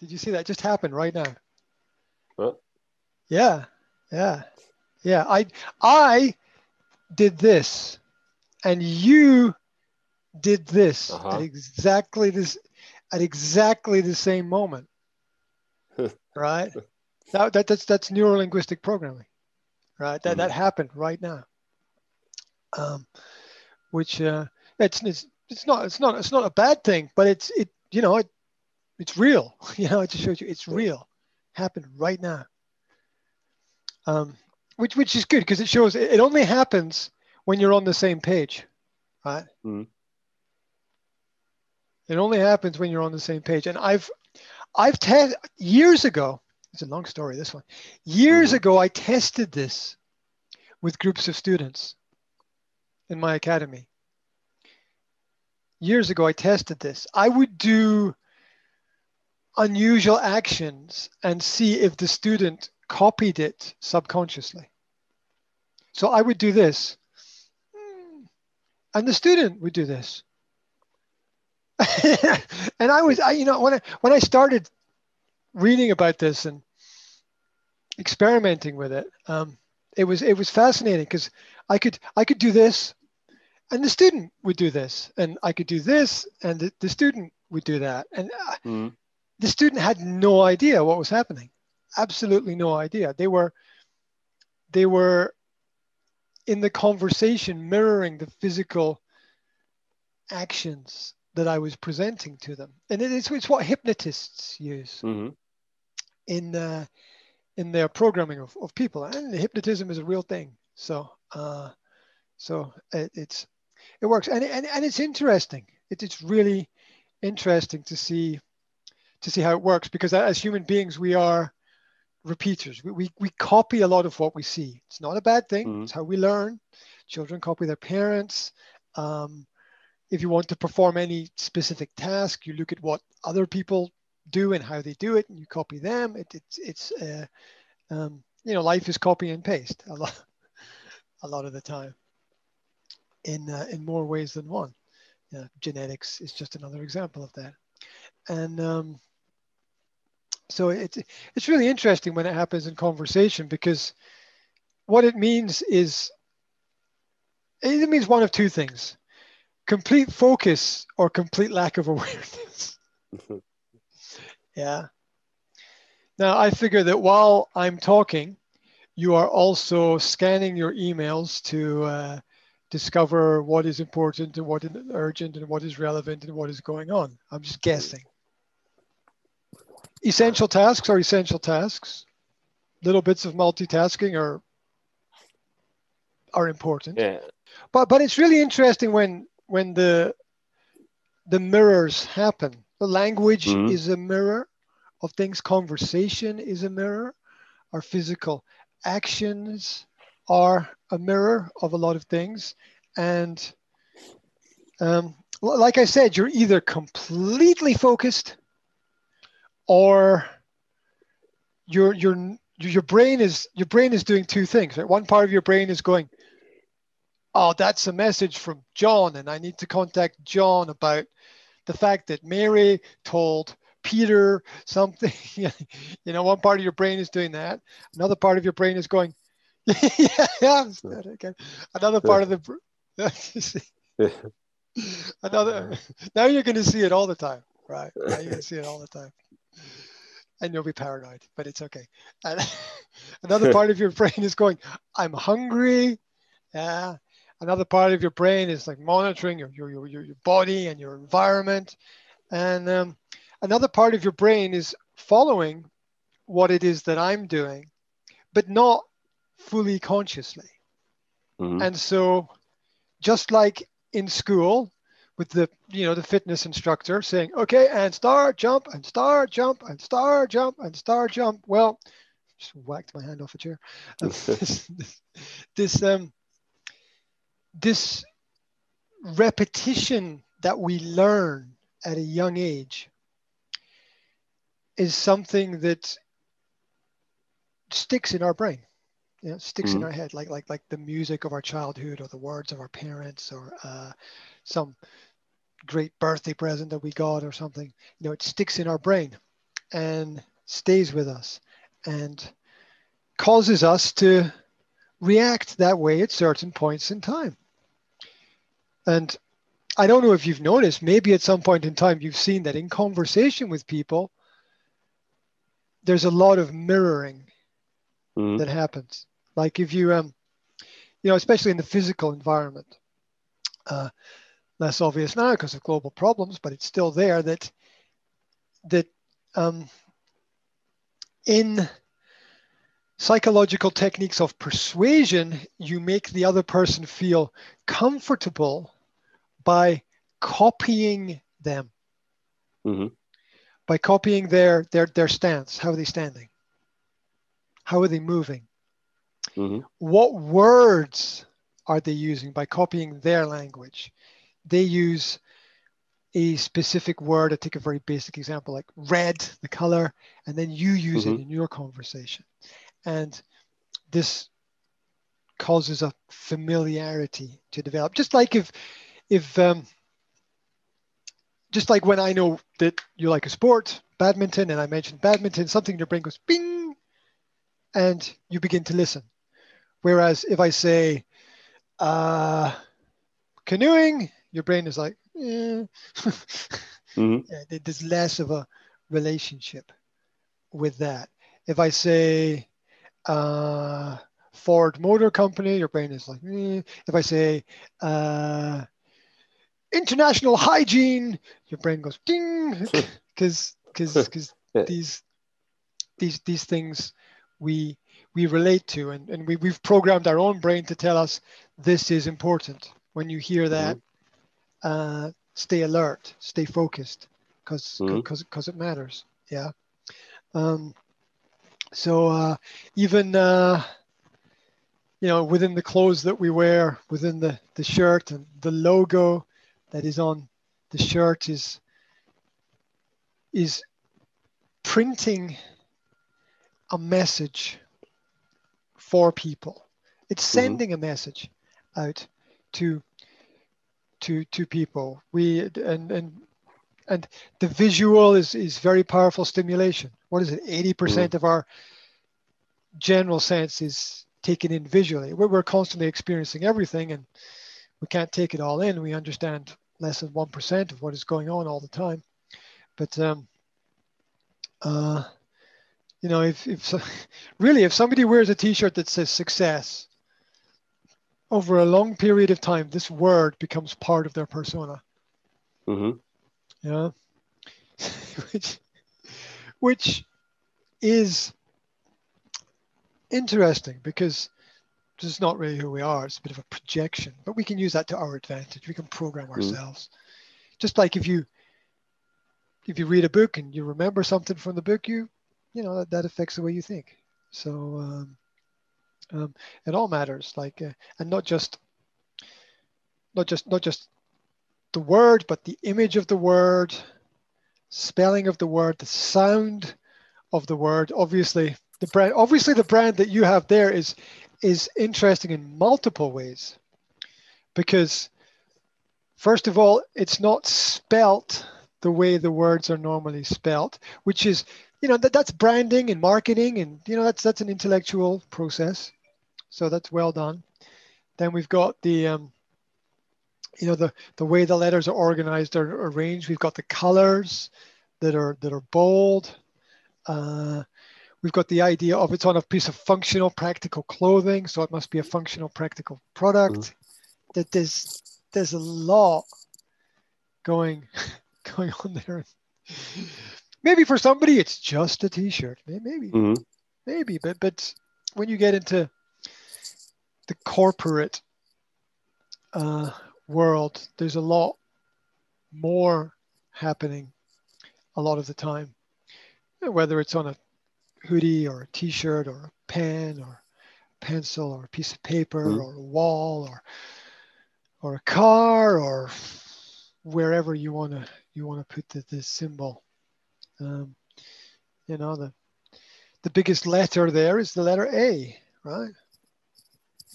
Did you see that? Just happened right now. What? Yeah, yeah, yeah. I I did this, and you did this Uh-huh. at exactly this at exactly the same moment. right? That, that that's that's neurolinguistic programming. Right? That that happened right now. Um, which uh, it's, it's it's not it's not it's not a bad thing, but it's it you know it it's real. You know, it just shows you it's real. Happened right now. Um, which which is good because it shows it, only happens when you're on the same page, right? Mhm. It only happens when you're on the same page. And I've I've te- years ago. It's a long story. This one. Years Mhm. ago, I tested this with groups of students in my academy. Years ago, I tested this. I would do unusual actions and see if the student copied it subconsciously. So I would do this, and the student would do this. and I was, I, you know, when I when I started reading about this and experimenting with it, um, it was it was fascinating because I could I could do this, and the student would do this, and I could do this, and the, the student would do that, and uh, Mhm. The student had no idea what was happening. Absolutely no idea. They were they were in the conversation mirroring the physical actions that i was presenting to them. And it's, it's what hypnotists use Mhm. in uh, in their programming of, of people. And hypnotism is a real thing. So uh, so it, it's it works. And, and and it's interesting. It, it's really interesting to see to see how it works because as human beings we are repeaters. We, we, we copy a lot of what we see. It's not a bad thing. Mhm. it's how we learn. Children copy their parents. Um, if you want to perform any specific task you look at what other people do and how they do it and you copy them. It, it's it's uh, um, you know life is copy and paste a lot a lot of the time in uh, in more ways than one. Yeah, genetics is just another example of that. And um, so it's it's really interesting when it happens in conversation because what it means is it means one of two things complete focus or complete lack of awareness. Yeah. Now i figure that while i'm talking you are also scanning your emails to uh, discover what is important and what is urgent and what is relevant and what is going on. I'm just guessing essential tasks are essential tasks. Little bits of multitasking are are important. Yeah. But but it's really interesting when when the the mirrors happen. The language Mhm. is a mirror of things. Conversation is a mirror. Our physical actions are a mirror of a lot of things. And um, like I said, you're either completely focused or your your your brain is your brain is doing two things right? One part of your brain is going oh that's a message from john and i need to contact john about the fact that mary told peter something. You know one part of your brain is doing that. Another part of your brain is going yeah, yeah. I'm sad, okay. another part of the another now you're going to see it all the time right? Now you're going to see it all the time and you'll be paranoid, but it's okay. And another part of your brain is going, I'm hungry. Yeah. Another part of your brain is like monitoring your, your, your, your body and your environment. And um, another part of your brain is following what it is that I'm doing, but not fully consciously. Mhm. And so, just like in school, with the you know the fitness instructor saying, okay, and start, jump, and start, jump, and start, jump, and start, jump. Well, just whacked my hand off a chair. Um, this, this, this um this repetition that we learn at a young age is something that sticks in our brain you know, sticks in Mhm. our head like like like the music of our childhood or the words of our parents or uh, some great birthday present that we got or something you know it sticks in our brain and stays with us and causes us to react that way at certain points in time. And I don't know if you've noticed, maybe at some point in time you've seen that in conversation with people, there's a lot of mirroring Mhm. that happens. Like if you, um, you know, especially in the physical environment, uh, less obvious now because of global problems, but it's still there that that um, in psychological techniques of persuasion, you make the other person feel comfortable by copying them, Mhm. by copying their their their stance. How are they standing? How are they moving? Mhm. what words are they using by copying their language? They use a specific word. I take a very basic example like red, the color, and then you use it Mhm. in your conversation. And this causes a familiarity to develop. Just like if, if, um, just like when I know that you like a sport, badminton, and I mentioned badminton, something in your brain goes bing, and you begin to listen. Whereas if I say uh, canoeing, your brain is like, eh. Mhm. There's less of a relationship with that. If I say uh, Ford Motor Company, your brain is like, eh. if I say uh, international hygiene, your brain goes ding, because because because these these these things we we relate to and, and we, we've programmed our own brain to tell us this is important. When you hear that uh, stay alert stay focused because because because it matters yeah? Um, so uh, even uh, you know within the clothes that we wear within the the shirt and the logo that is on the shirt is is printing a message for people. It's Mhm. sending a message out to to to people. We and and and the visual is is very powerful stimulation. What is it? Eighty percent of our general sense is taken in visually. We're, we're constantly experiencing everything, and we can't take it all in. We understand less than one percent of what is going on all the time. But um, uh, you know, if if so, really if somebody wears a T-shirt that says success, over a long period of time, this word becomes part of their persona. Mhm. Yeah, which which is interesting because this is not really who we are. It's a bit of a projection, but we can use that to our advantage. We can program ourselves. Just like if you if you read a book and you remember something from the book, you you know that, that affects the way you think. So um, um, it all matters. Like uh, and not just not just not just the word, but the image of the word, spelling of the word, the sound of the word. Obviously, the brand obviously the brand that you have there is is interesting in multiple ways because first of all it's not spelt the way the words are normally spelt which is you know that, that's branding and marketing and you know that's that's an intellectual process. So that's well done. Then we've got the um, you know the the way the letters are organized or arranged. We've got the colors that are that are bold. Uh, we've got the idea of it's on a piece of functional practical clothing so it must be a functional practical product. That there's there's a lot going going on there maybe for somebody it's just a t-shirt May- maybe Mhm. maybe but but when you get into the corporate uh, world there's a lot more happening a lot of the time whether it's on a hoodie or a t-shirt or a pen or a pencil or a piece of paper Mhm. or a wall or or a car or wherever you want to you want to put the, the symbol um, you know the the biggest letter there is the letter a right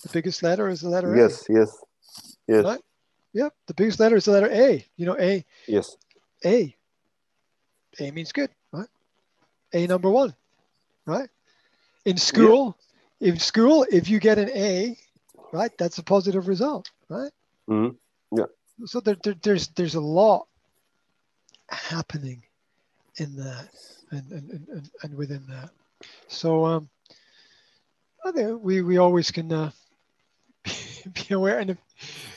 the biggest letter is the letter A. Yes, yes, yes, Right. yep the biggest letter is the letter a you know a yes. a a means good right A number one, right? In school, in school, if you get an A, right, that's a positive result, right? Mhm. Yeah. So there, there, there's there's a lot happening in that and and, and, and, within that. So um, I think we we always can uh, be aware. And if,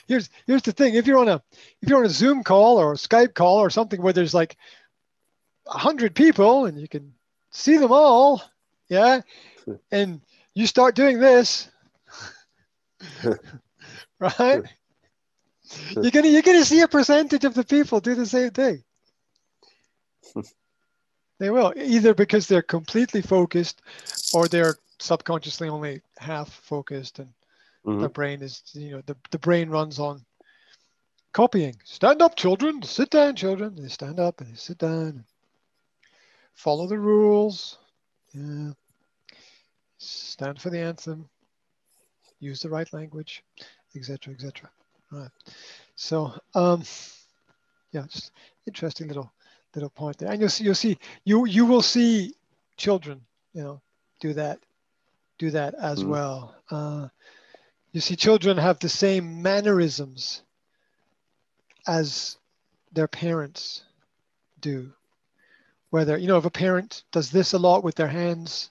here's here's the thing: if you're on a if you're on a Zoom call or a Skype call or something where there's like a hundred people and you can see them all, yeah, and you start doing this, right? You're gonna you're gonna see a percentage of the people do the same thing. They will either because they're completely focused, or they're subconsciously only half focused, and Mhm. the brain is you know the, the brain runs on copying. Stand up, children. Sit down, children. They stand up and they sit down. Follow the rules. Yeah. Stand for the anthem. Use the right language, etc., etc. Right. So, um, yeah, just interesting little little point there. And you'll see, you'll see, you you will see children, you know, do that, do that as Mhm. well. Uh, you see, children have the same mannerisms as their parents do. Whether you know, if a parent does this a lot with their hands,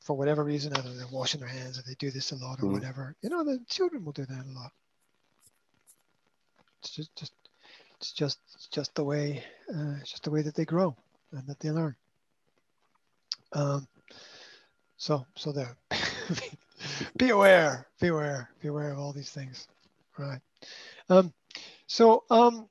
for whatever reason, either they're washing their hands or they do this a lot or Mhm. whatever, you know, the children will do that a lot. It's just, just it's just just the way uh, just the way that they grow and that they learn. Um, so so there, be aware, be aware, be aware of all these things, right? Um, so um,